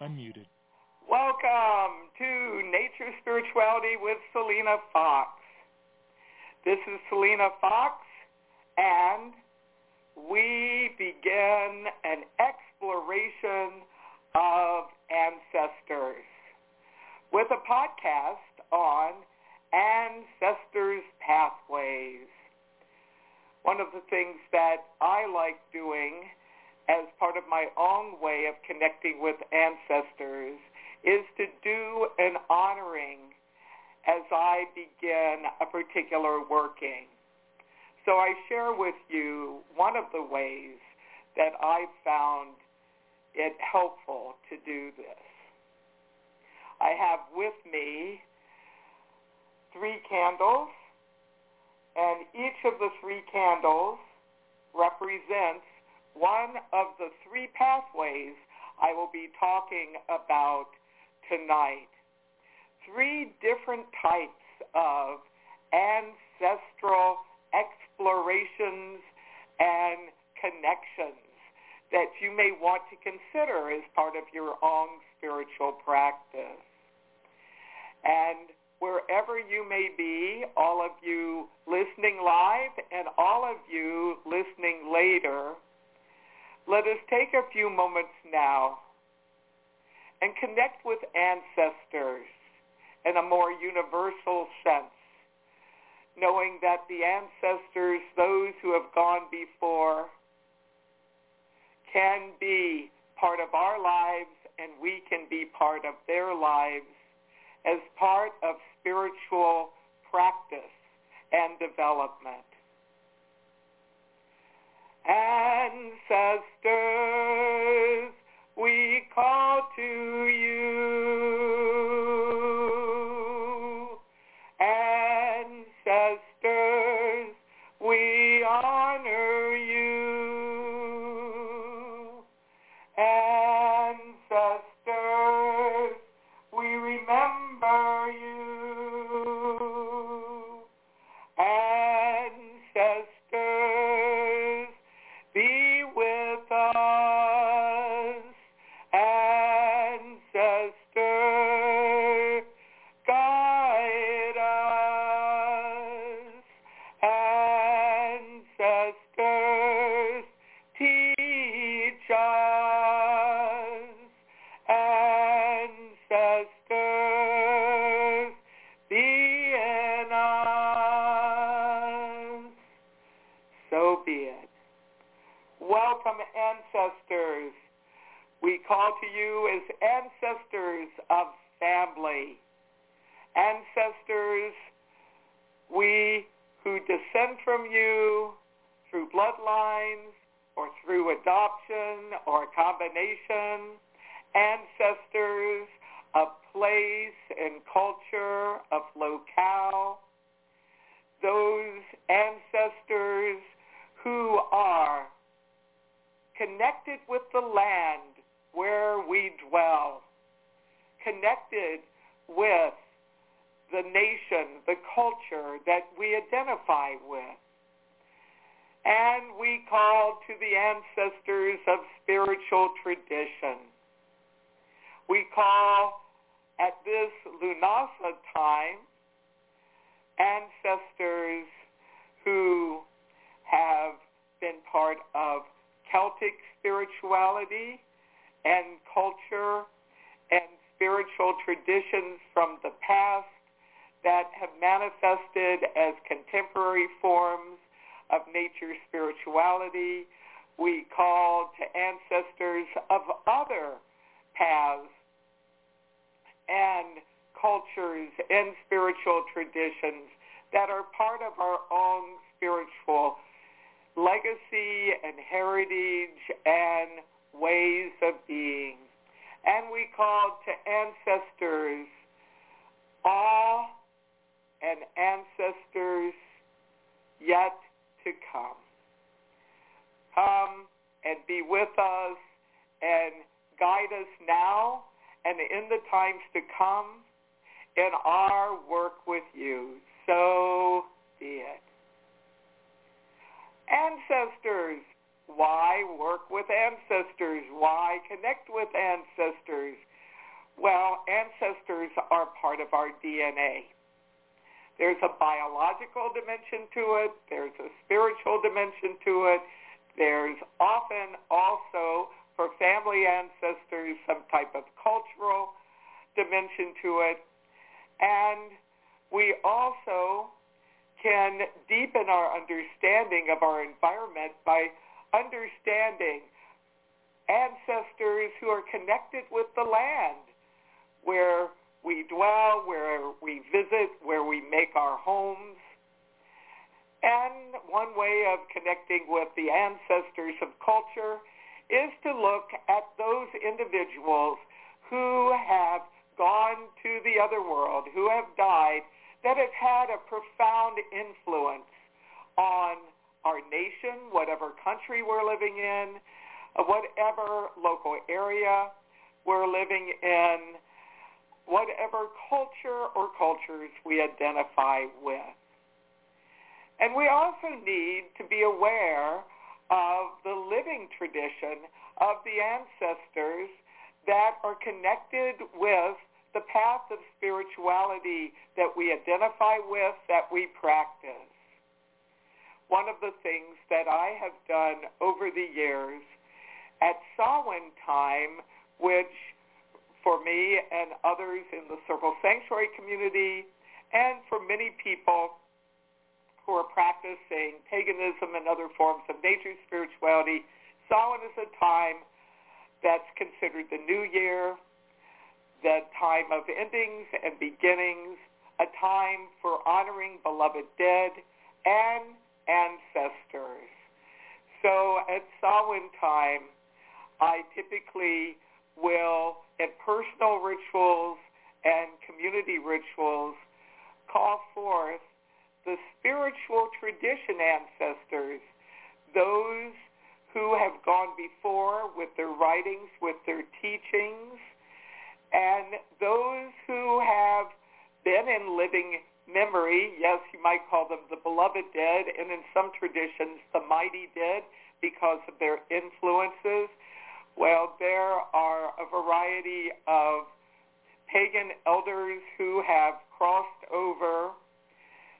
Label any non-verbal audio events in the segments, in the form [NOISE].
Unmuted. Welcome to Nature Spirituality with Selena Fox. This is Selena Fox, and we begin an exploration of ancestors with a podcast on ancestors' pathways. One of the things that I like doing as part of my own way of connecting with ancestors is to do an honoring as I begin a particular working. So I share with you one of the ways that I've found it helpful to do this. I have with me three candles, and each of the three candles represents one of the three pathways I will be talking about tonight. Three different types of ancestral explorations and connections that you may want to consider as part of your own spiritual practice. And wherever you may be, all of you listening live and all of you listening later, let us take a few moments now and connect with ancestors in a more universal sense, knowing that the ancestors, those who have gone before, can be part of our lives and we can be part of their lives as part of spiritual practice and development. Ancestors, we call to you. Call to you as ancestors of family. Ancestors, we who descend from you through bloodlines or through adoption or a combination. Ancestors of place and culture, of locale. Those ancestors who are connected with the land where we dwell, connected with the nation, the culture that we identify with. And we call to the ancestors of spiritual tradition. We call at this Lunasa time ancestors who have been part of Celtic spirituality and culture and spiritual traditions from the past that have manifested as contemporary forms of nature spirituality. We call to ancestors of other paths and cultures and spiritual traditions that are part of our own spiritual legacy and heritage and ways of being. And we call to ancestors all and ancestors yet to come. Come and be with us and guide us now and in the times to come in our work with you. So be it. Ancestors. Why work with ancestors? Why connect with ancestors? Well, ancestors are part of our DNA. There's a biological dimension to it. There's a spiritual dimension to it. There's often also, for family ancestors, some type of cultural dimension to it. And we also can deepen our understanding of our environment by understanding ancestors who are connected with the land where we dwell, where we visit, where we make our homes. And one way of connecting with the ancestors of culture is to look at those individuals who have gone to the other world, who have died, that have had a profound influence on our nation, whatever country we're living in, uh, whatever local area we're living in, whatever culture or cultures we identify with. And we also need to be aware of the living tradition of the ancestors that are connected with the path of spirituality that we identify with, that we practice. One of the things that I have done over the years at Samhain time, which for me and others in the Circle Sanctuary community and for many people who are practicing paganism and other forms of nature spirituality, Samhain is a time that's considered the new year, the time of endings and beginnings, a time for honoring beloved dead and ancestors. So at Samhain time, I typically will, in personal rituals and community rituals, call forth the spiritual tradition ancestors, those who have gone before with their writings, with their teachings, and those who have been in living memory, yes, you might call them the beloved dead, and in some traditions, the mighty dead because of their influences. Well, there are a variety of pagan elders who have crossed over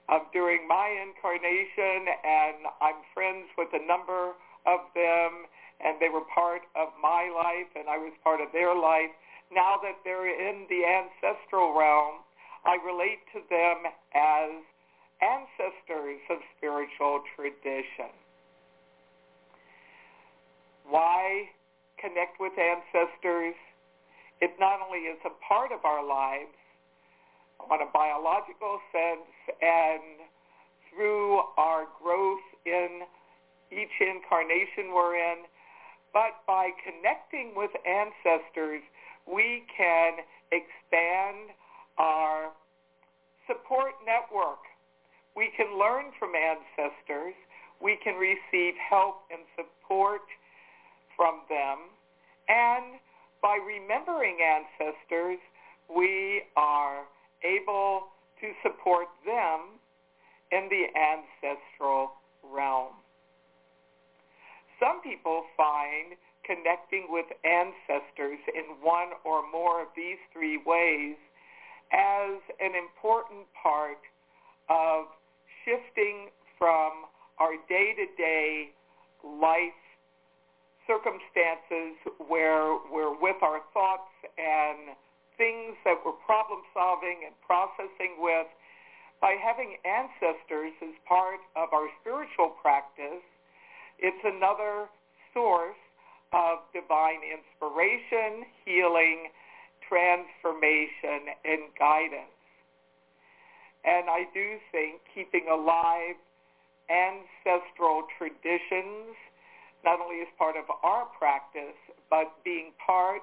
uh, during my incarnation, and I'm friends with a number of them, and they were part of my life, and I was part of their life now that they're in the ancestral realm, I relate to them as ancestors of spiritual tradition. Why connect with ancestors? It not only is a part of our lives on a biological sense and through our growth in each incarnation we're in, but by connecting with ancestors, we can expand our support network. We can learn from ancestors. We can receive help and support from them. And by remembering ancestors, we are able to support them in the ancestral realm. Some people find connecting with ancestors in one or more of these three ways as an important part of shifting from our day-to-day life circumstances where we're with our thoughts and things that we're problem solving and processing with by having ancestors as part of our spiritual practice, it's another source of divine inspiration, healing, transformation, and guidance. And I do think keeping alive ancestral traditions, not only as part of our practice, but being part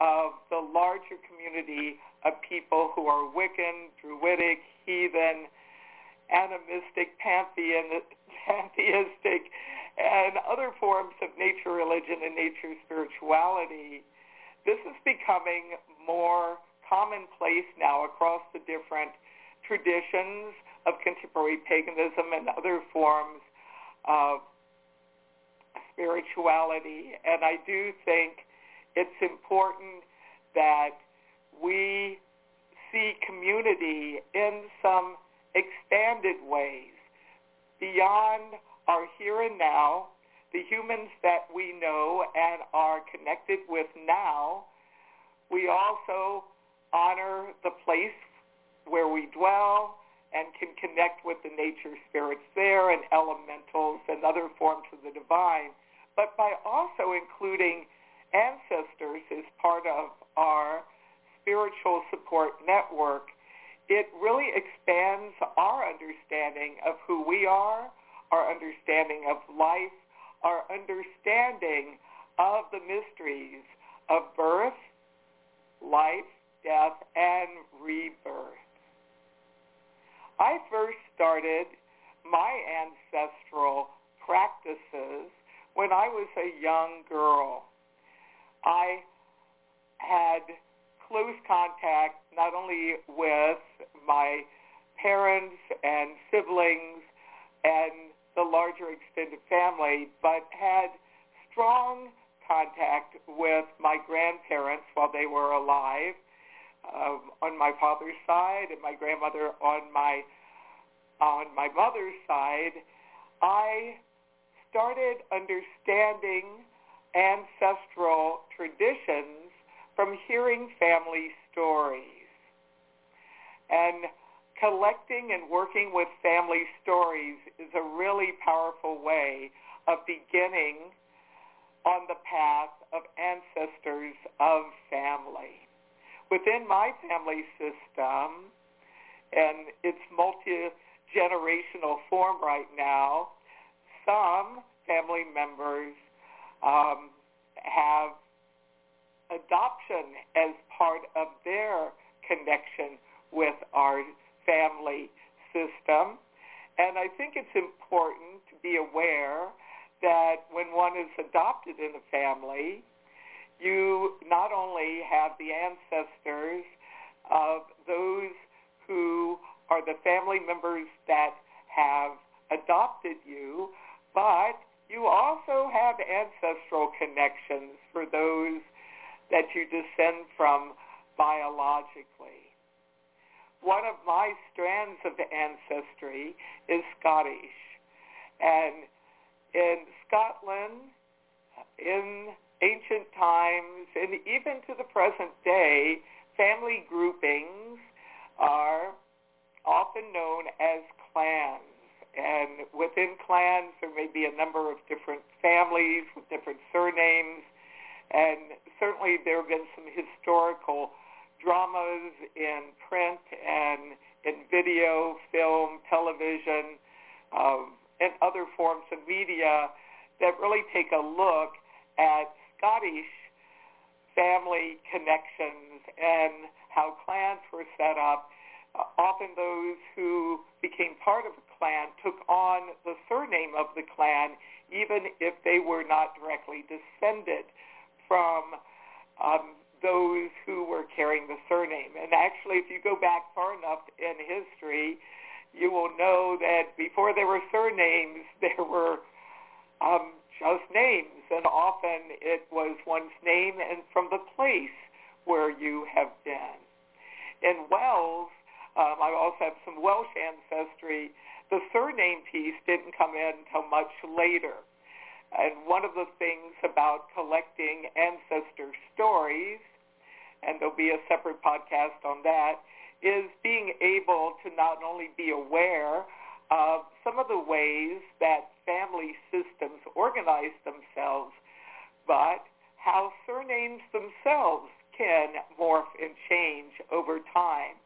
of the larger community of people who are Wiccan, Druidic, heathen, animistic, pantheon, pantheistic, and other forms of nature religion and nature spirituality. This is becoming more commonplace now across the different traditions of contemporary paganism and other forms of spirituality. And I do think it's important that we see community in some expanded ways beyond our here and now, the humans that we know and are connected with now. We also honor the place where we dwell and can connect with the nature spirits there and elementals and other forms of the divine. But by also including ancestors as part of our spiritual support network, it really expands our understanding of who we are, our understanding of life, our understanding of the mysteries of birth, life, death, and rebirth. I first started my ancestral practices when I was a young girl. I had close contact not only with my parents and siblings and the larger extended family, but had strong contact with my grandparents while they were alive um, on my father's side and my grandmother on my on my mother's side, I started understanding ancestral traditions from hearing family stories. And collecting and working with family stories is a really powerful way of beginning on the path of ancestors of family. Within my family system and its multi-generational form right now, some family members um, have adoption as part of their connection with our family system. And I think it's important to be aware that when one is adopted in a family, you not only have the ancestors of those who are the family members that have adopted you, but you also have ancestral connections for those that you descend from biologically. One of my strands of ancestry is Scottish. And in Scotland, in ancient times and even to the present day, family groupings are often known as clans. And within clans, there may be a number of different families with different surnames. And certainly there have been some historical dramas in print and in video, film, television, um, and other forms of media that really take a look at Scottish family connections and how clans were set up. Uh, often those who became part of a clan took on the surname of the clan even if they were not directly descended from um, those who were carrying the surname. And actually, if you go back far enough in history, you will know that before there were surnames, [LAUGHS] there were um, just names, and often it was one's name and from the place where you have been. In Wales, um, I also have some Welsh ancestry. The surname piece didn't come in until much later. And one of the things about collecting ancestor stories, and there'll be a separate podcast on that, is being able to not only be aware of some of the ways that family systems organize themselves, but how surnames themselves can morph and change over time.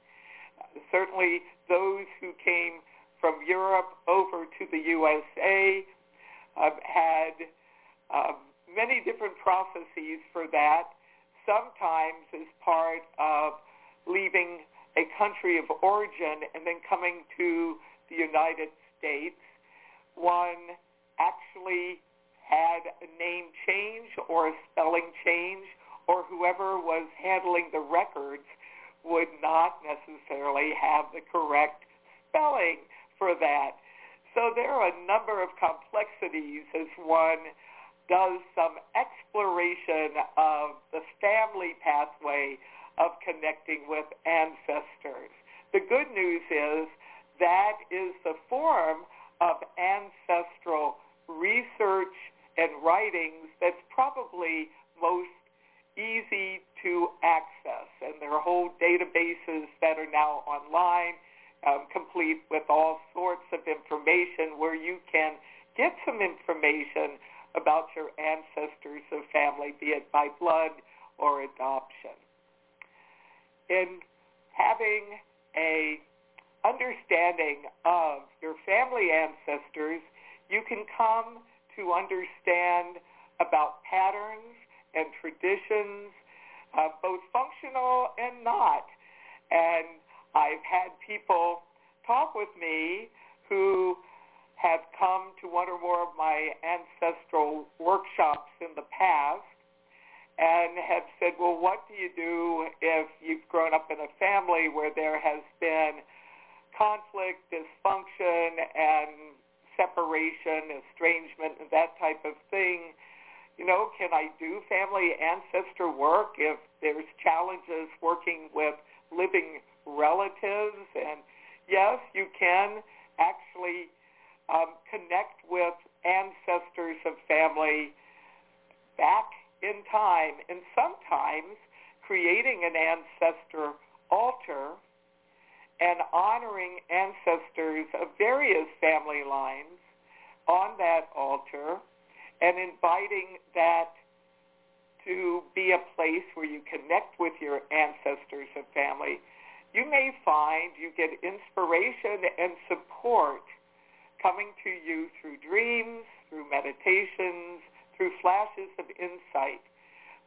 Certainly those who came from Europe over to the USA uh, had uh, many different processes for that. sometimes as part of leaving a country of origin and then coming to the United States, one actually had a name change or a spelling change, or whoever was handling the records would not necessarily have the correct spelling for that. So there are a number of complexities as one does some exploration of the family pathway of connecting with ancestors. The good news is that is the form of ancestral research and writings that's probably most easy to access. And there are whole databases that are now online, um, complete with all sorts of information where you can get some information about your ancestors of family, be it by blood or adoption. In having a understanding of your family ancestors, you can come to understand about patterns and traditions, uh, both functional and not. And I've had people talk with me who have come to one or more of my ancestral workshops in the past and have said, well, what do you do if you've grown up in a family where there has been conflict, dysfunction, and separation, estrangement, and that type of thing? You know, can I do family ancestor work if there's challenges working with living relatives? And yes, you can actually um, connect with ancestors of family back in time, and sometimes creating an ancestor altar and honoring ancestors of various family lines on that altar and inviting that to be a place where you connect with your ancestors of family, you may find you get inspiration and support coming to you through dreams, through meditations, through flashes of insight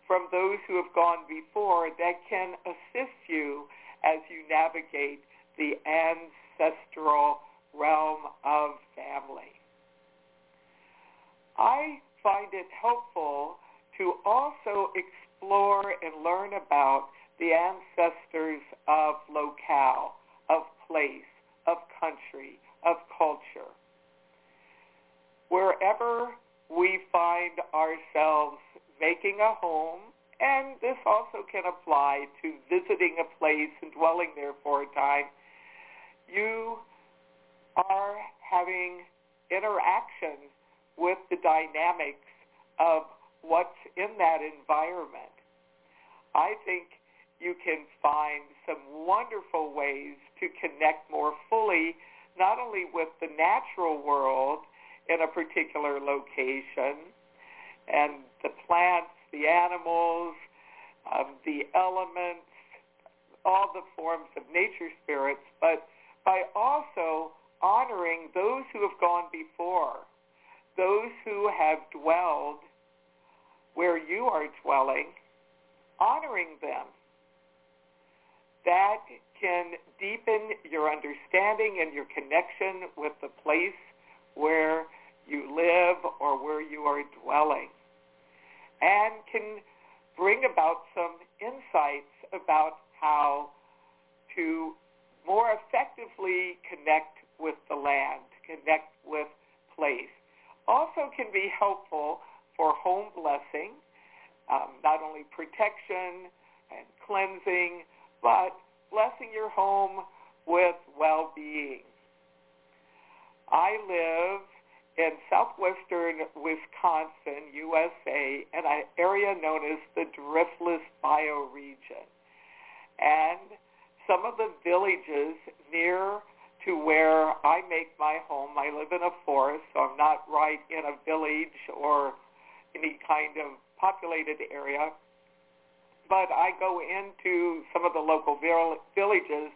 from those who have gone before that can assist you as you navigate the ancestral realm of family. I find it helpful to also explore and learn about the ancestors of locale, of place, of country, of culture wherever we find ourselves making a home, and this also can apply to visiting a place and dwelling there for a time, you are having interaction with the dynamics of what's in that environment. I think you can find some wonderful ways to connect more fully not only with the natural world in a particular location, and the plants, the animals, um, the elements, all the forms of nature spirits, but by also honoring those who have gone before, those who have dwelled where you are dwelling, honoring them. That can deepen your understanding and your connection with the place where you live or where you are dwelling and can bring about some insights about how to more effectively connect with the land, connect with place. Also can be helpful for home blessing, um, not only protection and cleansing, but blessing your home with well-being. I live in southwestern Wisconsin, USA, in an area known as the Driftless bioregion. And some of the villages near to where I make my home, I live in a forest, so I'm not right in a village or any kind of populated area, but I go into some of the local villages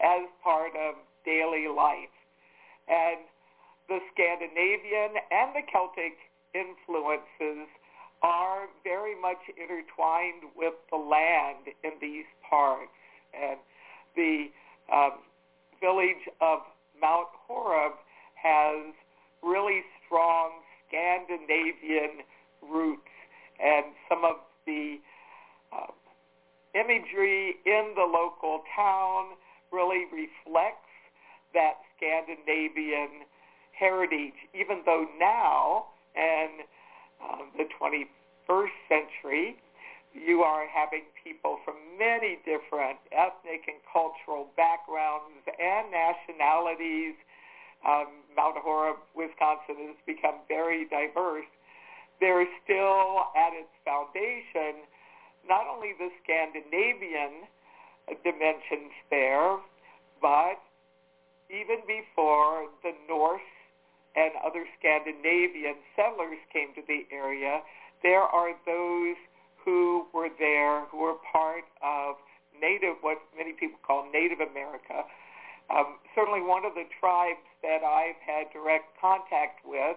as part of daily life. And the Scandinavian and the Celtic influences are very much intertwined with the land in these parts. And the um, village of Mount Horeb has really strong Scandinavian roots. And some of the uh, imagery in the local town really reflects that Scandinavian heritage, even though now, in um, the 21st century, you are having people from many different ethnic and cultural backgrounds and nationalities. Um, Mount Horeb, Wisconsin has become very diverse. There is still at its foundation not only the Scandinavian dimensions there, but even before the Norse and other Scandinavian settlers came to the area, there are those who were there who were part of Native, what many people call Native America. Um, certainly one of the tribes that I've had direct contact with,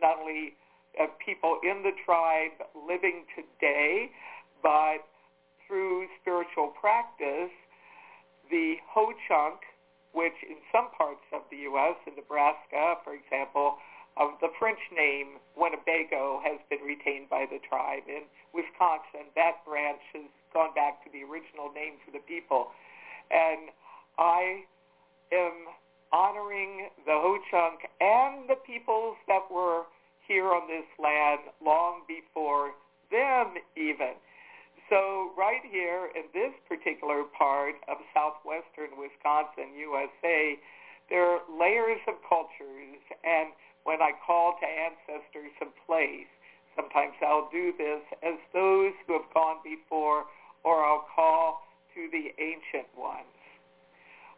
not only uh, people in the tribe living today, but through spiritual practice, the Ho-Chunk, which in some parts of the U.S., in Nebraska, for example, of the French name Winnebago has been retained by the tribe. In Wisconsin, that branch has gone back to the original name for the people. And I am honoring the Ho-Chunk and the peoples that were here on this land long before them even. So right here in this particular part of southwestern Wisconsin, USA, there are layers of cultures. And when I call to ancestors of place, sometimes I'll do this as those who have gone before, or I'll call to the ancient ones.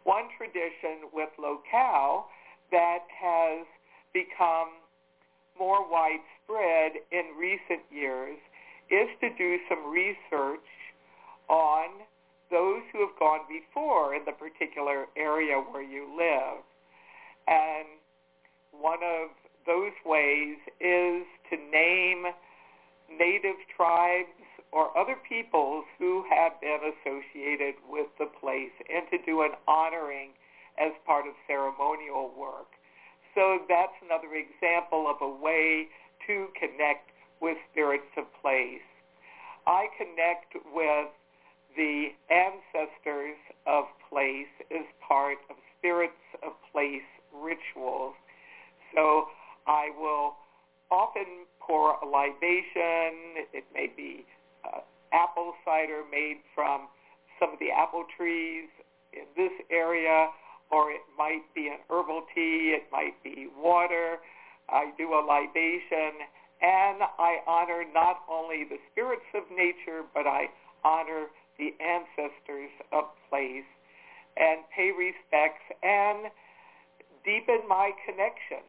One tradition with locale that has become more widespread in recent years is to do some research on those who have gone before in the particular area where you live. And one of those ways is to name native tribes or other peoples who have been associated with the place and to do an honoring as part of ceremonial work. So that's another example of a way to connect with spirits of place. I connect with the ancestors of place as part of spirits of place rituals. So I will often pour a libation. It may be uh, apple cider made from some of the apple trees in this area, or it might be an herbal tea. It might be water. I do a libation and I honor not only the spirits of nature, but I honor the ancestors of place and pay respects and deepen my connection.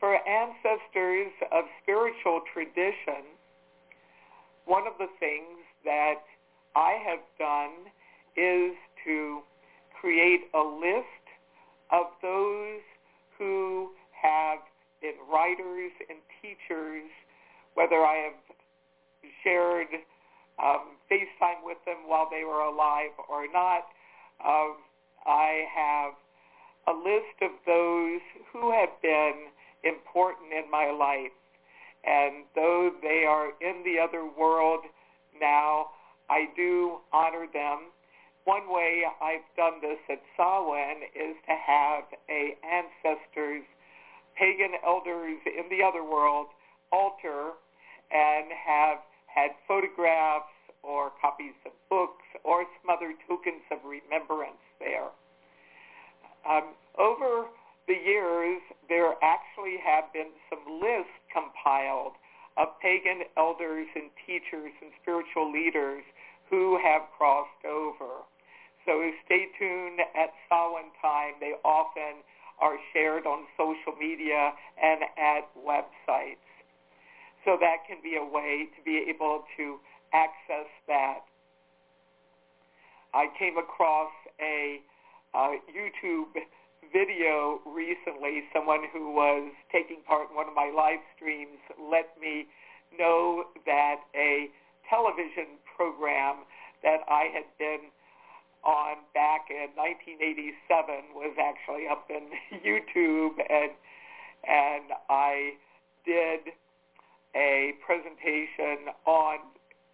For ancestors of spiritual tradition, one of the things that I have done is to create a list of those who have been writers and teachers, whether I have shared um, FaceTime with them while they were alive or not. Um, I have a list of those who have been important in my life. And though they are in the other world now, I do honor them. One way I've done this at Samhain is to have a ancestors pagan elders in the other world altar and have had photographs or copies of books or some other tokens of remembrance there. Um, over the years, there actually have been some lists compiled of pagan elders and teachers and spiritual leaders who have crossed over. So stay tuned at Samhain time. They often are shared on social media and at websites. So that can be a way to be able to access that. I came across a YouTube video recently. Someone who was taking part in one of my live streams let me know that a television program that I had been on back in 1987 was actually up in [LAUGHS] YouTube and and I did a presentation on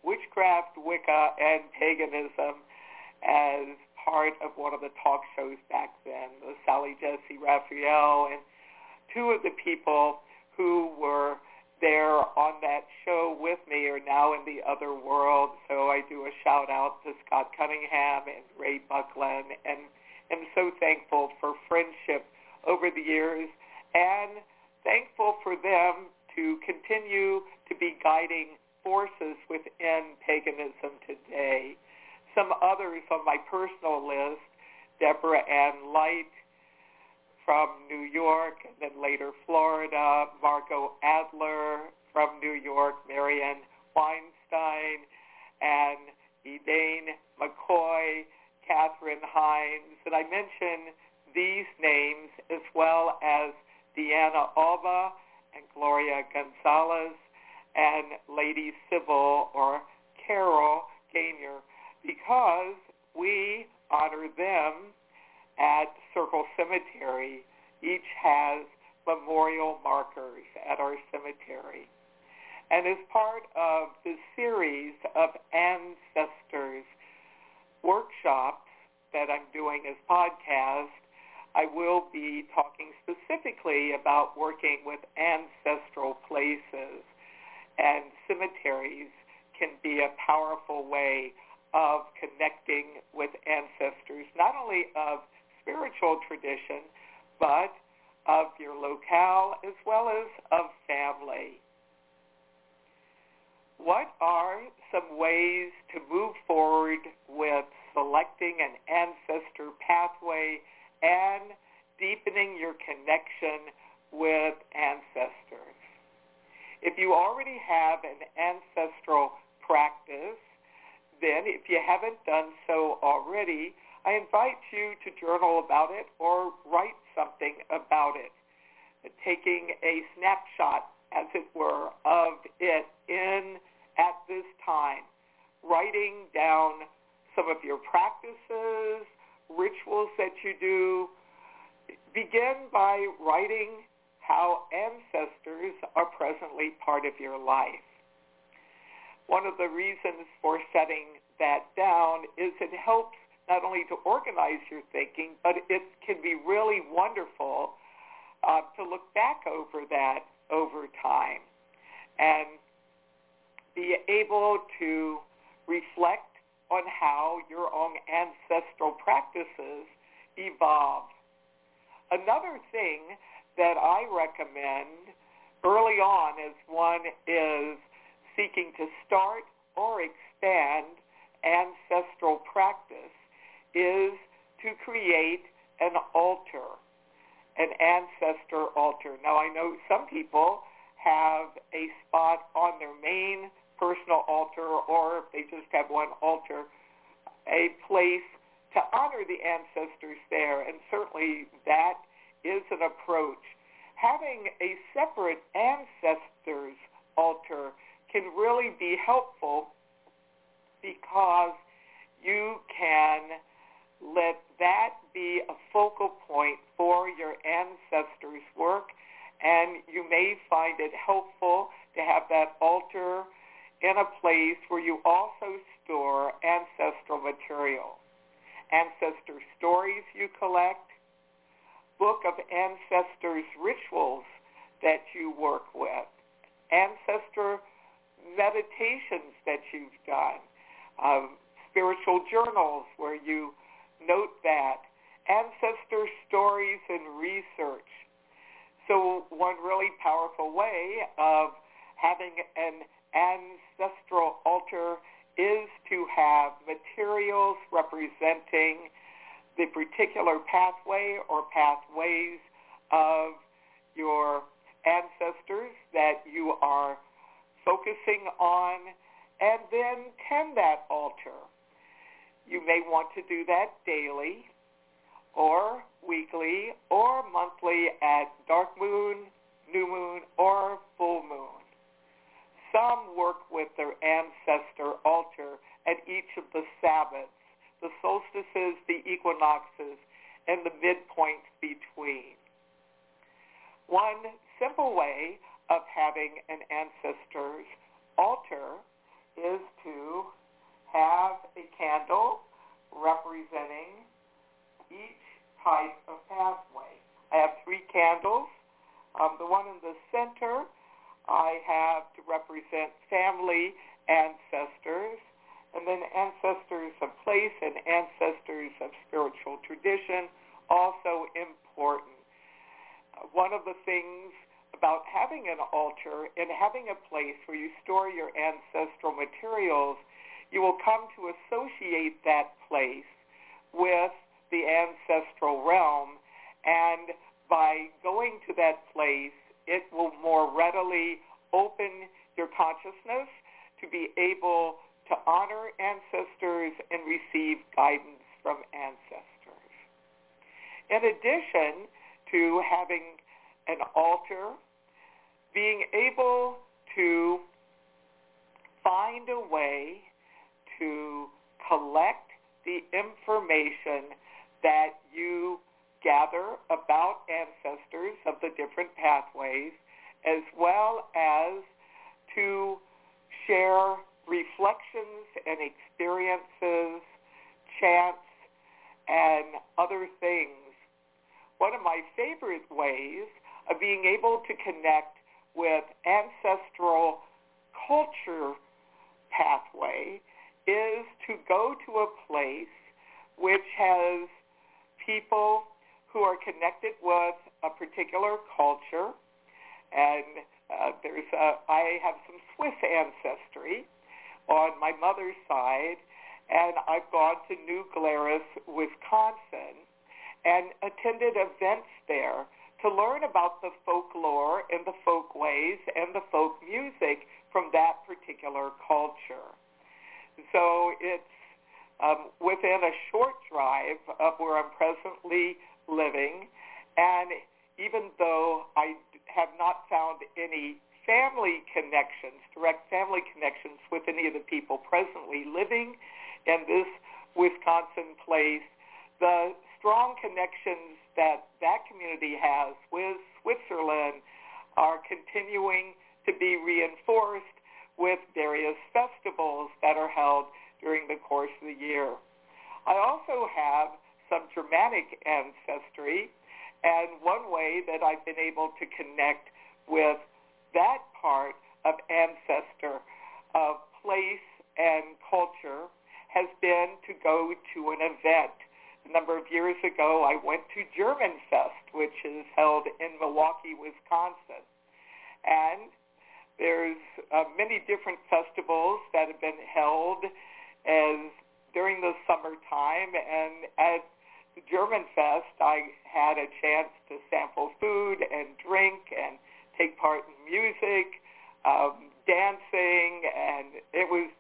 witchcraft, Wicca, and paganism as part of one of the talk shows back then, the Sally Jessy Raphael, and two of the people who were there on that show with me are now in the other world. So I do a shout out to Scott Cunningham and Ray Buckland and am so thankful for friendship over the years and thankful for them to continue to be guiding forces within paganism today. Some others on my personal list, Deborah Ann Light, from New York, and then later Florida, Margot Adler from New York, Marianne Weinstein, and Edain McCoy, Catherine Hines. And I mention these names as well as Deanna Alba and Gloria Gonzalez and Lady Sybil or Carol Gaynor because we honor them at Circle Cemetery each has memorial markers at our cemetery. And as part of the series of ancestors workshops that I'm doing as podcast, I will be talking specifically about working with ancestral places and cemeteries can be a powerful way of connecting with ancestors, not only of spiritual tradition, but of your locale as well as of family. What are some ways to move forward with selecting an ancestor pathway and deepening your connection with ancestors? If you already have an ancestral practice, then if you haven't done so already, I invite you to journal about it or write something about it, taking a snapshot, as it were, of it in at this time, writing down some of your practices, rituals that you do. Begin by writing how ancestors are presently part of your life. One of the reasons for setting that down is it helps not only to organize your thinking, but it can be really wonderful uh, to look back over that over time and be able to reflect on how your own ancestral practices evolve. Another thing that I recommend early on as one is seeking to start or expand ancestral practice is to create an altar, an ancestor altar. Now I know some people have a spot on their main personal altar or if they just have one altar, a place to honor the ancestors there. And certainly that is an approach. Having a separate ancestors altar can really be helpful because you can let that be a focal point for your ancestors' work, and you may find it helpful to have that altar in a place where you also store ancestral material. Ancestor stories you collect, book of ancestors rituals that you work with, ancestor meditations that you've done, um, spiritual journals where you note that. Ancestor stories and research. So one really powerful way of having an ancestral altar is to have materials representing the particular pathway or pathways of your ancestors that you are focusing on and then tend that altar you may want to do that daily or weekly or monthly at dark moon, new moon, or full moon. some work with their ancestor altar at each of the Sabbats, the solstices, the equinoxes, and the midpoint between. One simple way of having an ancestor's altar is to have a candle representing each type of pathway. I have three candles. Um, the one in the center I have to represent family ancestors, and then ancestors of place and ancestors of spiritual tradition, also important. Uh, one of the things about having an altar and having a place where you store your ancestral materials, you will come to associate that place with the ancestral realm. And by going to that place, it will more readily open your consciousness to be able to honor ancestors and receive guidance from ancestors. In addition to having an altar, being able to find a way to collect the information that you gather about ancestors of the different pathways, as well as to share reflections and experiences, chants, and other things. One of my favorite ways of being able to connect with ancestral culture pathway is to go to a place which has people who are connected with a particular culture. And uh, there's a, I have some Swiss ancestry on my mother's side, and I've gone to New Glarus, Wisconsin, and attended events there to learn about the folklore and the folk ways and the folk music from that particular culture. So it's um, within a short drive of where I'm presently living. And even though I have not found any family connections, direct family connections with any of the people presently living in this Wisconsin place, the strong connections that that community has with Switzerland are continuing to be reinforced with various festivals that are held during the course of the year. I also have some Germanic ancestry, and one way that I've been able to connect with that part of ancestor, of place and culture, has been to go to an event. A number of years ago, I went to German Fest, which is held in Milwaukee, Wisconsin. And there's uh, many different festivals that have been held as during the summertime, and at the German Fest, I had a chance to sample food and drink and take part in music, um, dancing, and it was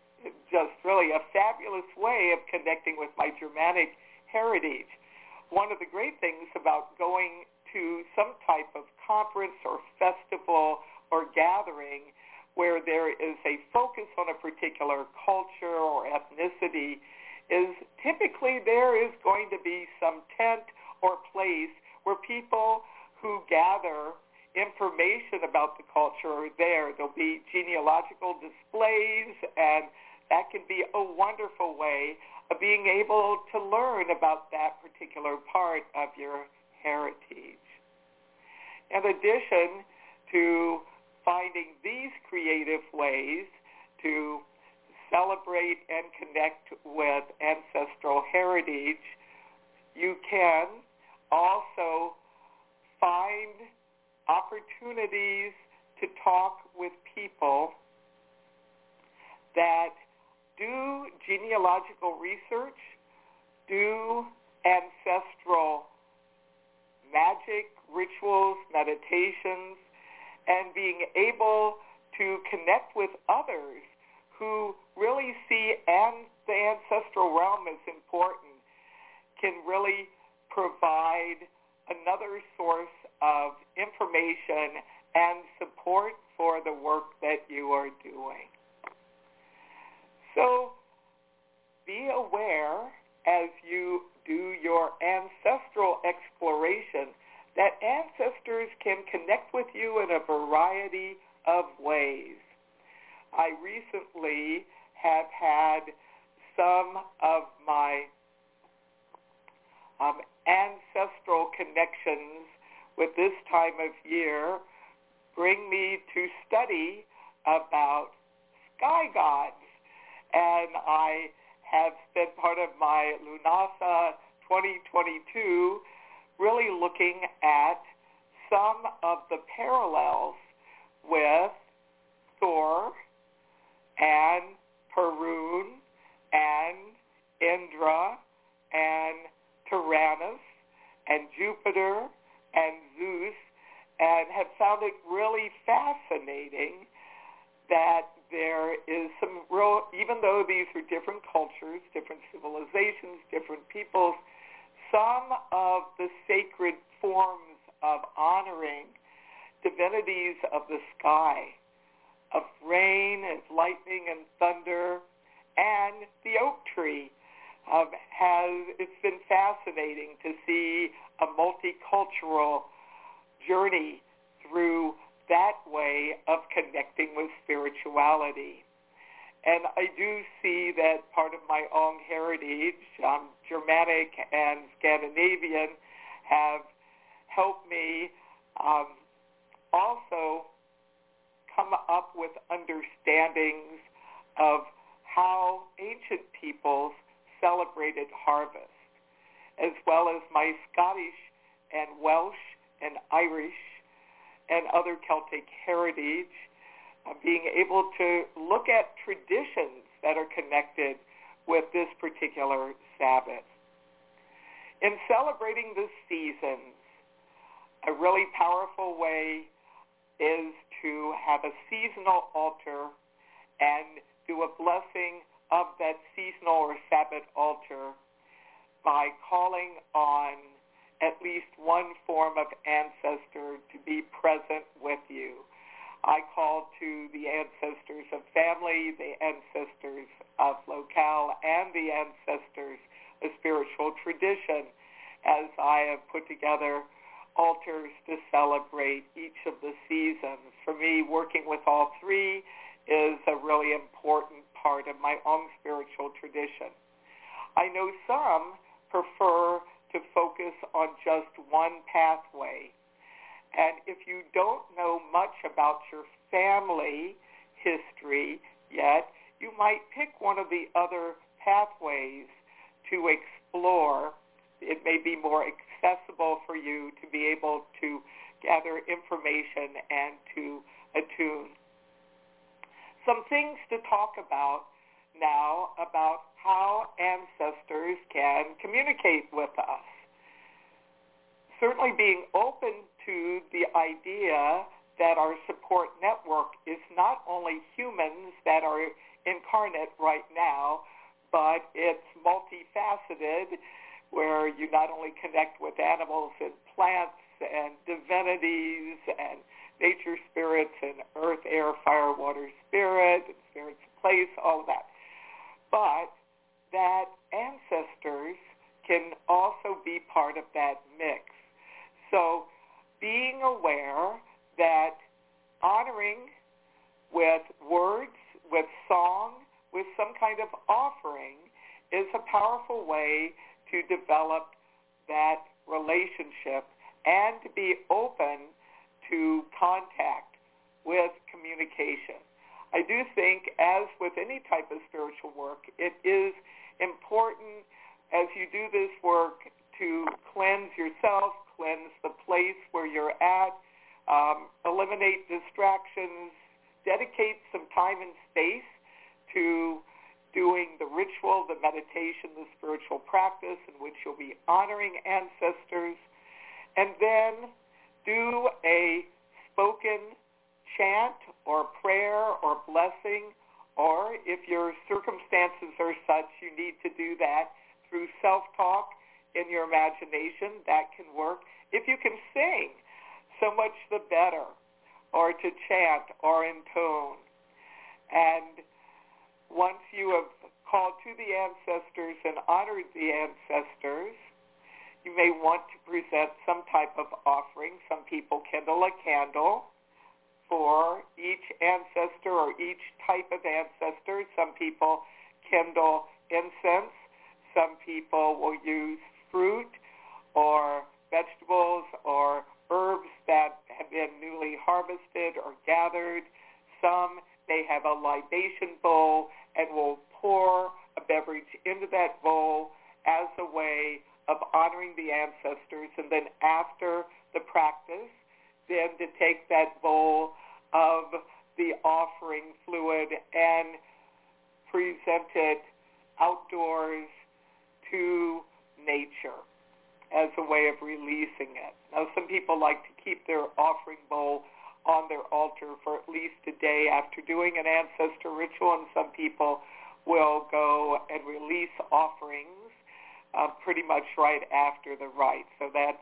just really a fabulous way of connecting with my Germanic heritage. One of the great things about going to some type of conference or festival or gathering where there is a focus on a particular culture or ethnicity is typically there is going to be some tent or place where people who gather information about the culture are there. There'll be genealogical displays, and that can be a wonderful way of being able to learn about that particular part of your heritage. In addition to finding these creative ways to celebrate and connect with ancestral heritage, you can also find opportunities to talk with people that do genealogical research, do ancestral magic, rituals, meditations, and being able to connect with others who really see and the ancestral realm as important can really provide another source of information and support for the work that you are doing. So be aware as you do your ancestral exploration that ancestors can connect with you in a variety of ways. I recently have had some of my um, ancestral connections with this time of year bring me to study about sky gods. And I have spent part of my Lunasa 2022 really looking at some of the parallels with Thor and Perun and Indra and Taranis and Jupiter and Zeus and have found it really fascinating that there is some real, even though these are different cultures, different civilizations, different peoples, some of the sacred forms of honoring divinities of the sky, of rain and lightning and thunder, and the oak tree um, has, it's been fascinating to see a multicultural journey through that way of connecting with spirituality. And I do see that part of my own heritage, um, Germanic and Scandinavian, have helped me um, also come up with understandings of how ancient peoples celebrated harvest, as well as my Scottish and Welsh and Irish and other Celtic heritage, being able to look at traditions that are connected with this particular Sabbat. In celebrating the seasons, a really powerful way is to have a seasonal altar and do a blessing of that seasonal or Sabbat altar by calling on at least one form of ancestor to be present with you. I call to the ancestors of family, the ancestors of locale, and the ancestors of spiritual tradition as I have put together altars to celebrate each of the seasons. For me, working with all three is a really important part of my own spiritual tradition. I know some prefer to focus on just one pathway. And if you don't know much about your family history yet, you might pick one of the other pathways to explore. It may be more accessible for you to be able to gather information and to attune. Some things to talk about now about how ancestors can communicate with us. Certainly being open to the idea that our support network is not only humans that are incarnate right now, but it's multifaceted where you not only connect with animals and plants and divinities and nature spirits and earth, air, fire, water, spirit, spirits of place, all of that. But that ancestors can also be part of that mix. So being aware that honoring with words, with song, with some kind of offering is a powerful way to develop that relationship and to be open to contact with communication. I do think, as with any type of spiritual work, it is important as you do this work to cleanse yourself, cleanse the place where you're at, um, eliminate distractions, dedicate some time and space to doing the ritual, the meditation, the spiritual practice in which you'll be honoring ancestors, and then do a spoken chant or prayer or blessing, or if your circumstances are such you need to do that through self-talk in your imagination, that can work. If you can sing, so much the better. or to chant or intone. And once you have called to the ancestors and honored the ancestors, you may want to present some type of offering. Some people kindle a candle for each ancestor or each type of ancestor. Some people kindle incense. Some people will use fruit or vegetables or herbs that have been newly harvested or gathered. Some may have a libation bowl and will pour a beverage into that bowl as a way of honoring the ancestors. And then after the practice, then to take that bowl of the offering fluid and present it outdoors to nature as a way of releasing it. Now, some people like to keep their offering bowl on their altar for at least a day after doing an ancestor ritual, and some people will go and release offerings uh, pretty much right after the rite. So that's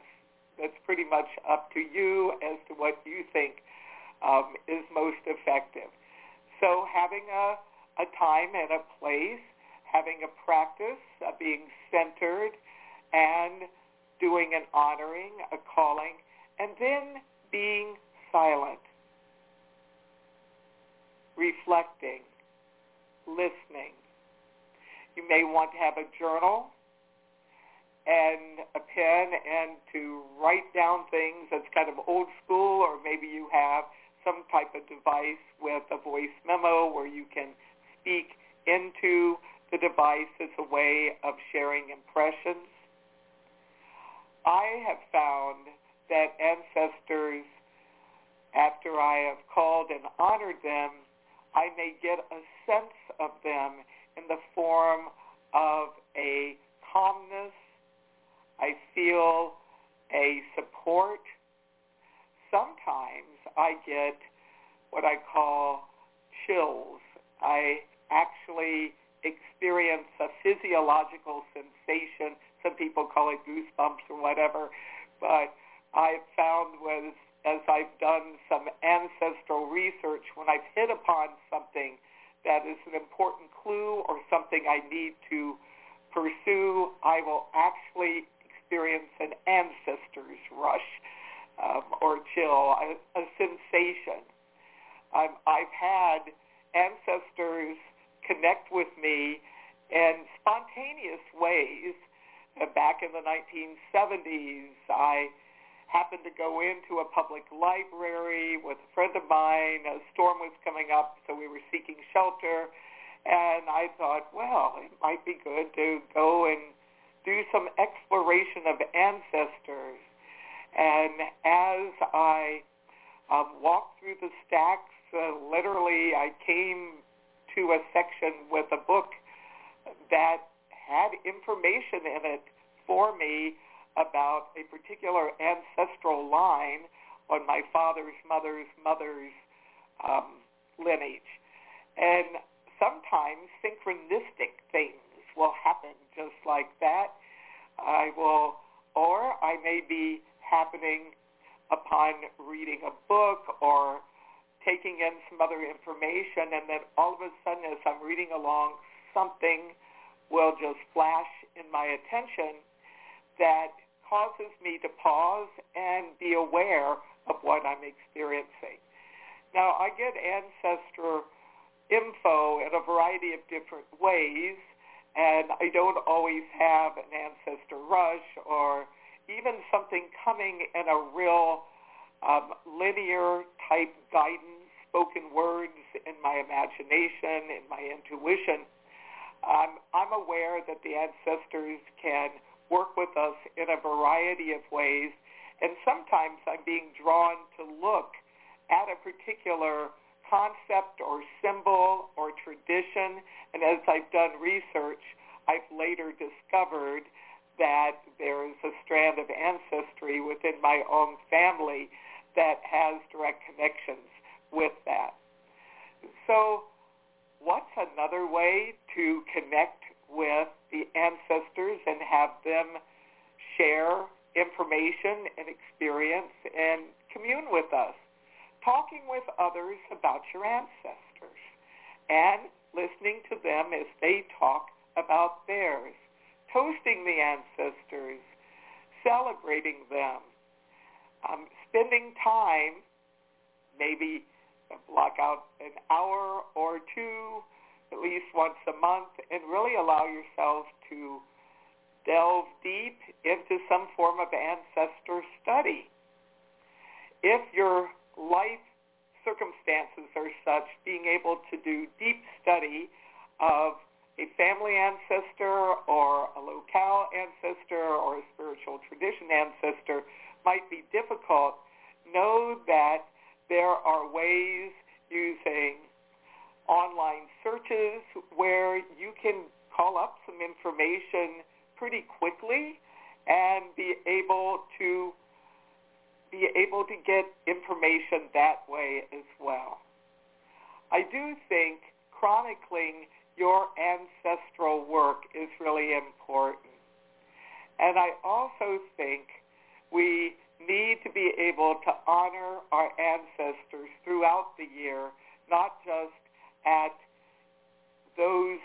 that's pretty much up to you as to what you think um, is most effective. So having a, a time and a place, having a practice, uh, being centered, and doing an honoring, a calling, and then being silent, reflecting, listening. You may want to have a journal and a pen and to write down things that's kind of old school or maybe you have some type of device with a voice memo where you can speak into the device as a way of sharing impressions. I have found that ancestors, after I have called and honored them, I may get a sense of them in the form of a calmness. I feel a support. Sometimes I get what I call chills. I actually experience a physiological sensation some people call it goosebumps or whatever. But I've found was as I've done some ancestral research, when I've hit upon something that is an important clue or something I need to pursue, I will actually experience an ancestor's rush um, or chill, a, a sensation. Um, I've had ancestors connect with me in spontaneous ways uh, back in the 1970s, I happened to go into a public library with a friend of mine. A storm was coming up, so we were seeking shelter. And I thought, well, it might be good to go and do some exploration of ancestors. And as I um, walked through the stacks, uh, literally I came to a section with a book that had information in it for me about a particular ancestral line on my father's mother's mother's um, lineage. And sometimes synchronistic things will happen just like that. I will, or I may be happening upon reading a book or taking in some other information, and then all of a sudden, as I'm reading along, something will just flash in my attention that causes me to pause and be aware of what I'm experiencing. Now, I get ancestor info in a variety of different ways, and I don't always have an ancestor rush or even something coming in a real um, linear type guidance, spoken words in my imagination, in my intuition. I'm, I'm aware that the ancestors can work with us in a variety of ways, and sometimes I'm being drawn to look at a particular concept or symbol or tradition, and as I've done research, I've later discovered that there is a strand of ancestry within my own family that has direct connections with that. So what's another way to connect with the ancestors and have them share information and experience and commune with us? talking with others about your ancestors and listening to them as they talk about theirs, toasting the ancestors, celebrating them, um, spending time, maybe block out an hour or two, at least once a month, and really allow yourself to delve deep into some form of ancestor study. If your life circumstances are such, being able to do deep study of a family ancestor or a locale ancestor or a spiritual tradition ancestor might be difficult, know that there are ways using online searches where you can call up some information pretty quickly and be able to be able to get information that way as well. I do think chronicling your ancestral work is really important. And I also think we need to be able to honor our ancestors throughout the year, not just at those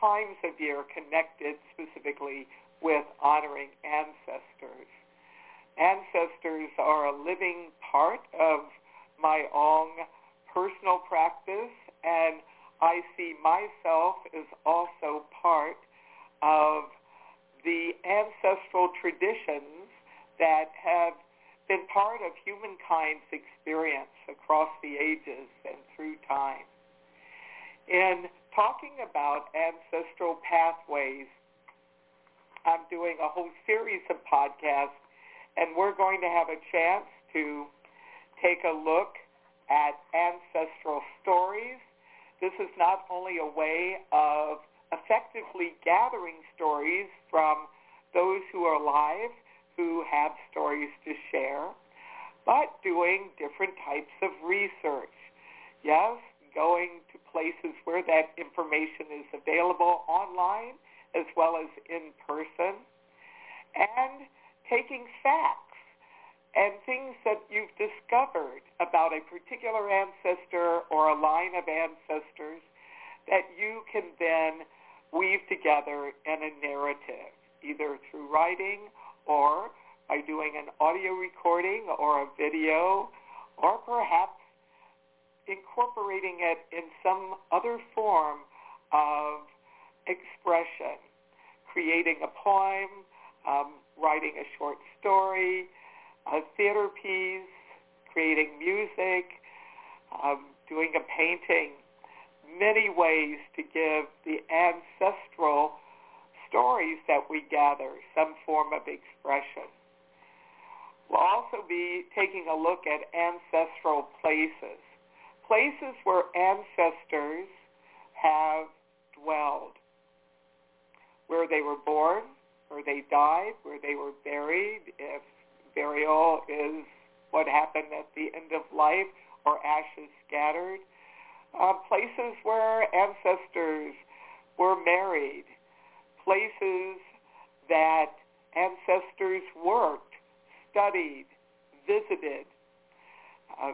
times of year connected specifically with honoring ancestors. Ancestors are a living part of my own personal practice, and I see myself as also part of the ancestral traditions that have been part of humankind's experience across the ages and through time. In talking about ancestral pathways, I'm doing a whole series of podcasts and we're going to have a chance to take a look at ancestral stories. This is not only a way of effectively gathering stories from those who are alive who have stories to share, but doing different types of research. Yes, going to places where that information is available online as well as in person, and taking facts and things that you've discovered about a particular ancestor or a line of ancestors that you can then weave together in a narrative, either through writing or by doing an audio recording or a video or perhaps incorporating it in some other form of expression, creating a poem, um, writing a short story, a theater piece, creating music, um, doing a painting, many ways to give the ancestral stories that we gather some form of expression. We'll also be taking a look at ancestral places, places where ancestors have dwelled, where they were born, where they died, where they were buried, if burial is what happened at the end of life or ashes scattered, uh, places where ancestors were married, places that ancestors worked, studied, visited, uh,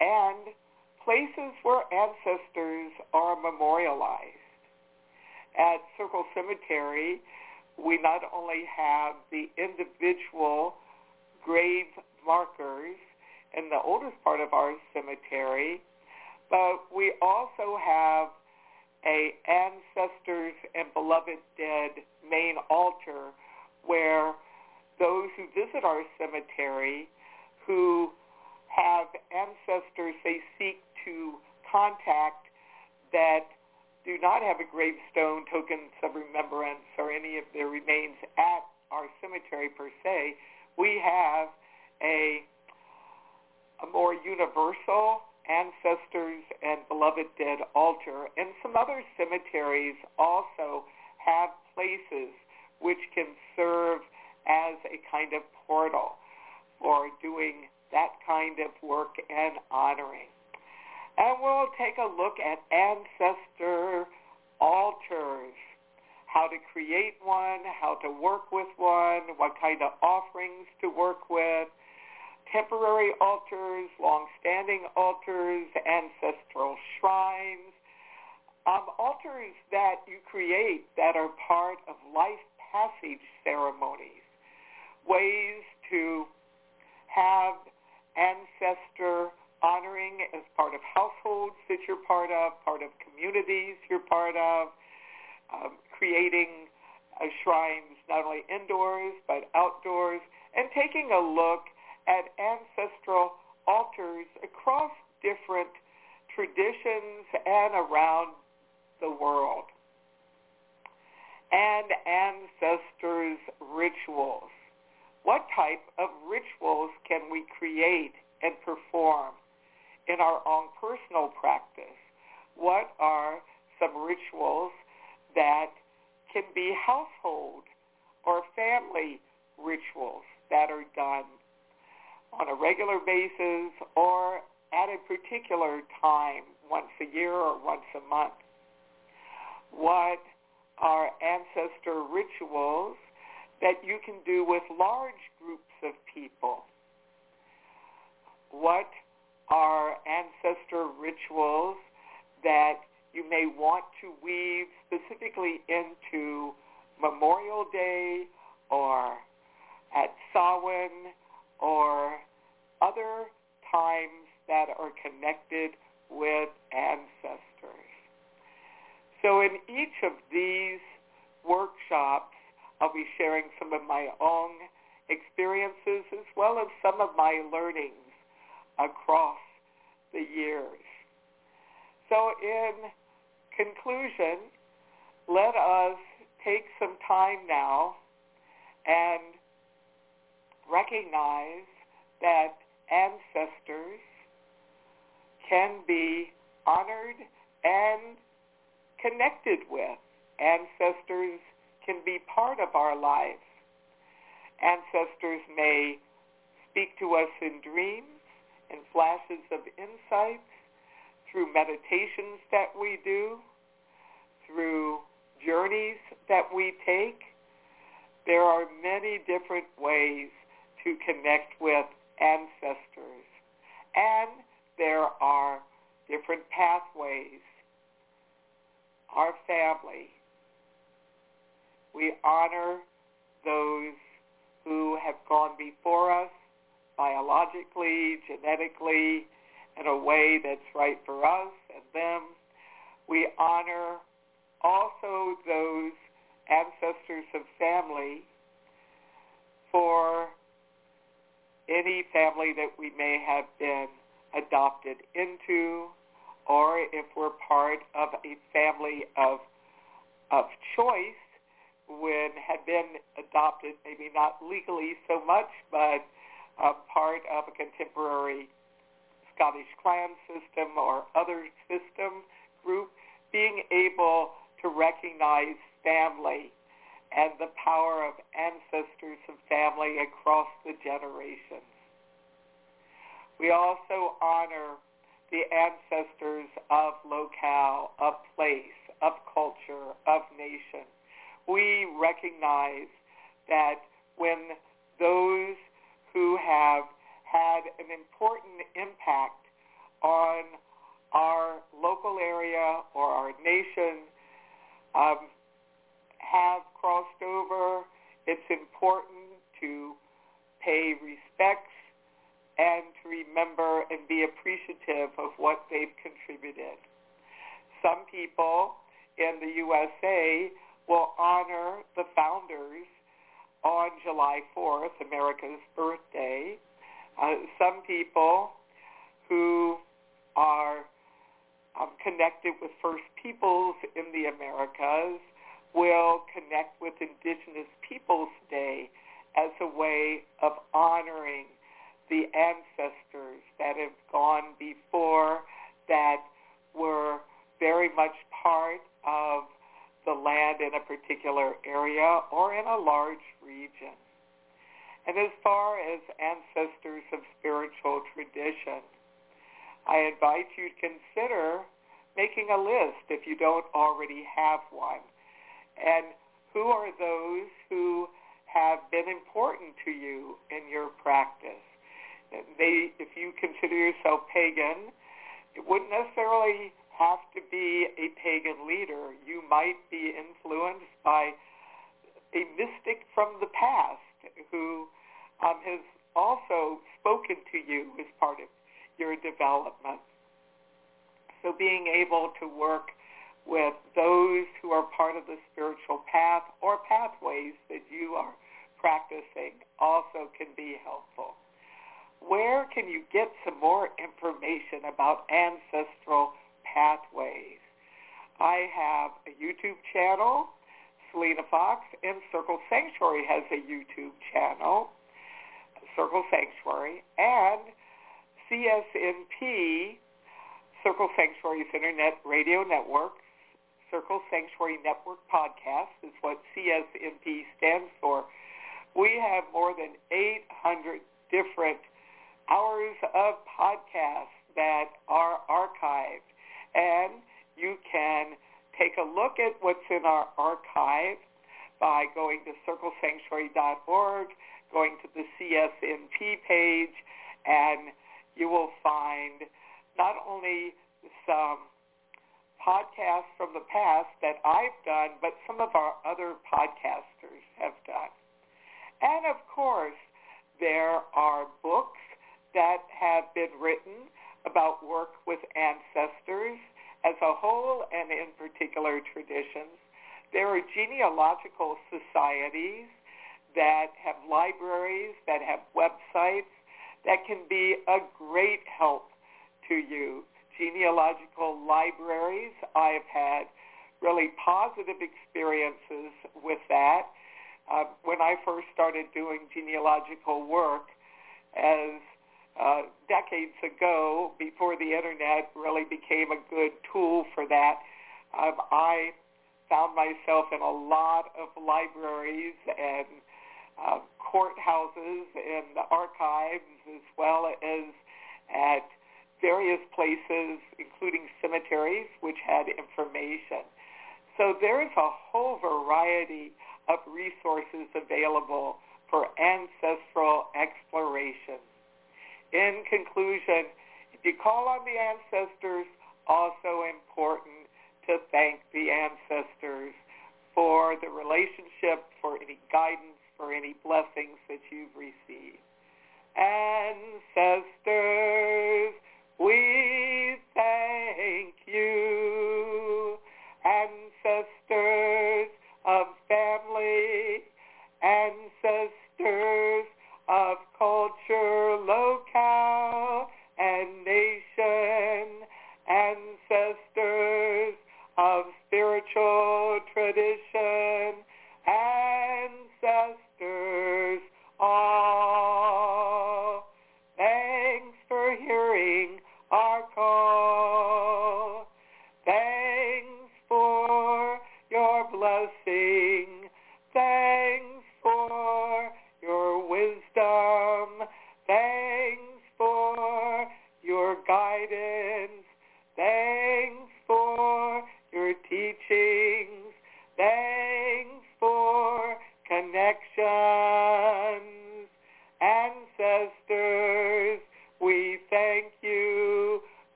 and places where ancestors are memorialized. At Circle Cemetery, we not only have the individual grave markers in the oldest part of our cemetery, but we also have a ancestors and beloved dead main altar where those who visit our cemetery who have ancestors they seek to contact that do not have a gravestone, tokens of remembrance, or any of their remains at our cemetery per se, we have a, a more universal ancestors and beloved dead altar. And some other cemeteries also have places which can serve as a kind of portal for doing that kind of work and honoring. And we'll take a look at ancestor altars, how to create one, how to work with one, what kind of offerings to work with, contemporary altars, long-standing altars, ancestral shrines, um, altars that you create that are part of life passage ceremonies, ways to have ancestor honoring as part of households that you're part of, part of communities you're part of, um, creating uh, shrines not only indoors but outdoors, and taking a look at ancestral altars across different traditions and around the world. And ancestors' rituals. What type of rituals can we create and perform in our own personal practice? What are some rituals that can be household or family rituals that are done on a regular basis or at a particular time, once a year or once a month. What are ancestor rituals that you can do with large groups of people? What are ancestor rituals that you may want to weave specifically into Memorial Day or at Samhain or other times that are connected with ancestors. So in each of these workshops, I'll be sharing some of my own experiences as well as some of my learnings across the years. So in conclusion, let us take some time now and recognize that ancestors can be honored and connected with. Ancestors can be part of our lives. Ancestors may speak to us in dreams, in flashes of insights, through meditations that we do, through journeys that we take. There are many different ways to connect with ancestors. And there are different pathways. Our family, we honor those who have gone before us biologically, genetically, in a way that's right for us and them. We honor also those ancestors of family for any family that we may have been adopted into or if we're part of a family of of choice when had been adopted, maybe not legally so much, but a part of a contemporary Scottish clan system or other system group, being able to recognize family and the power of ancestors and family across the generations. We also honor the ancestors of locale, of place, of culture, of nation. We recognize that when those who have had an important impact on our local area or our nation um, have crossed over, it's important to pay respects and to remember and be appreciative of what they've contributed. Some people in the USA will honor the founders on July 4th, America's birthday. Uh, some people who are um, connected with First Peoples in the Americas will connect with Indigenous Peoples Day as a way of honoring the ancestors that have gone before that were very much part of the land in a particular area or in a large region. And as far as ancestors of spiritual tradition, I invite you to consider making a list if you don't already have one and who are those who have been important to you in your practice? they, if you consider yourself pagan, it wouldn't necessarily have to be a pagan leader. You might be influenced by a mystic from the past who um, has also spoken to you as part of your development. So being able to work with those who are part of the spiritual path or pathways that you are practicing also can be helpful. Where can you get some more information about ancestral pathways? I have a YouTube channel, Selena Fox, and Circle Sanctuary has a YouTube channel, Circle Sanctuary, and CSNP, Circle Sanctuary's Internet Radio Network, Circle Sanctuary Network Podcast is what CSNP stands for. We have more than 800 different hours of podcasts that are archived. And you can take a look at what's in our archive by going to circlesanctuary.org, going to the CSNP page, and you will find not only some podcasts from the past that I've done, but some of our other podcasters have done. And of course, there are books that have been written about work with ancestors as a whole and in particular traditions. There are genealogical societies that have libraries, that have websites that can be a great help to you. Genealogical libraries, I've had really positive experiences with that. Uh, when I first started doing genealogical work, as uh, decades ago, before the internet really became a good tool for that, um, I found myself in a lot of libraries and uh, courthouses and archives as well as at various places, including cemeteries, which had information. So there is a whole variety of resources available for ancestral exploration. In conclusion, if you call on the ancestors, also important to thank the ancestors for the relationship, for any guidance, for any blessings that you've received. Ancestors, we thank you. Ancestors of family, ancestors of culture, locale, and nation, ancestors of spiritual tradition, your blessing.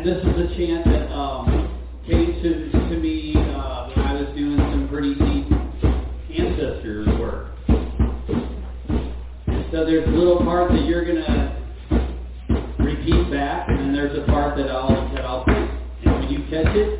And this is a chant that um, came to, to me uh, when I was doing some pretty deep ancestor work. And so there's a little part that you're to repeat back, and then there's a part that I'll, that I'll. And when you catch it,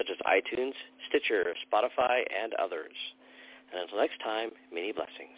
such as iTunes, Stitcher, Spotify, and others. And until next time, many blessings.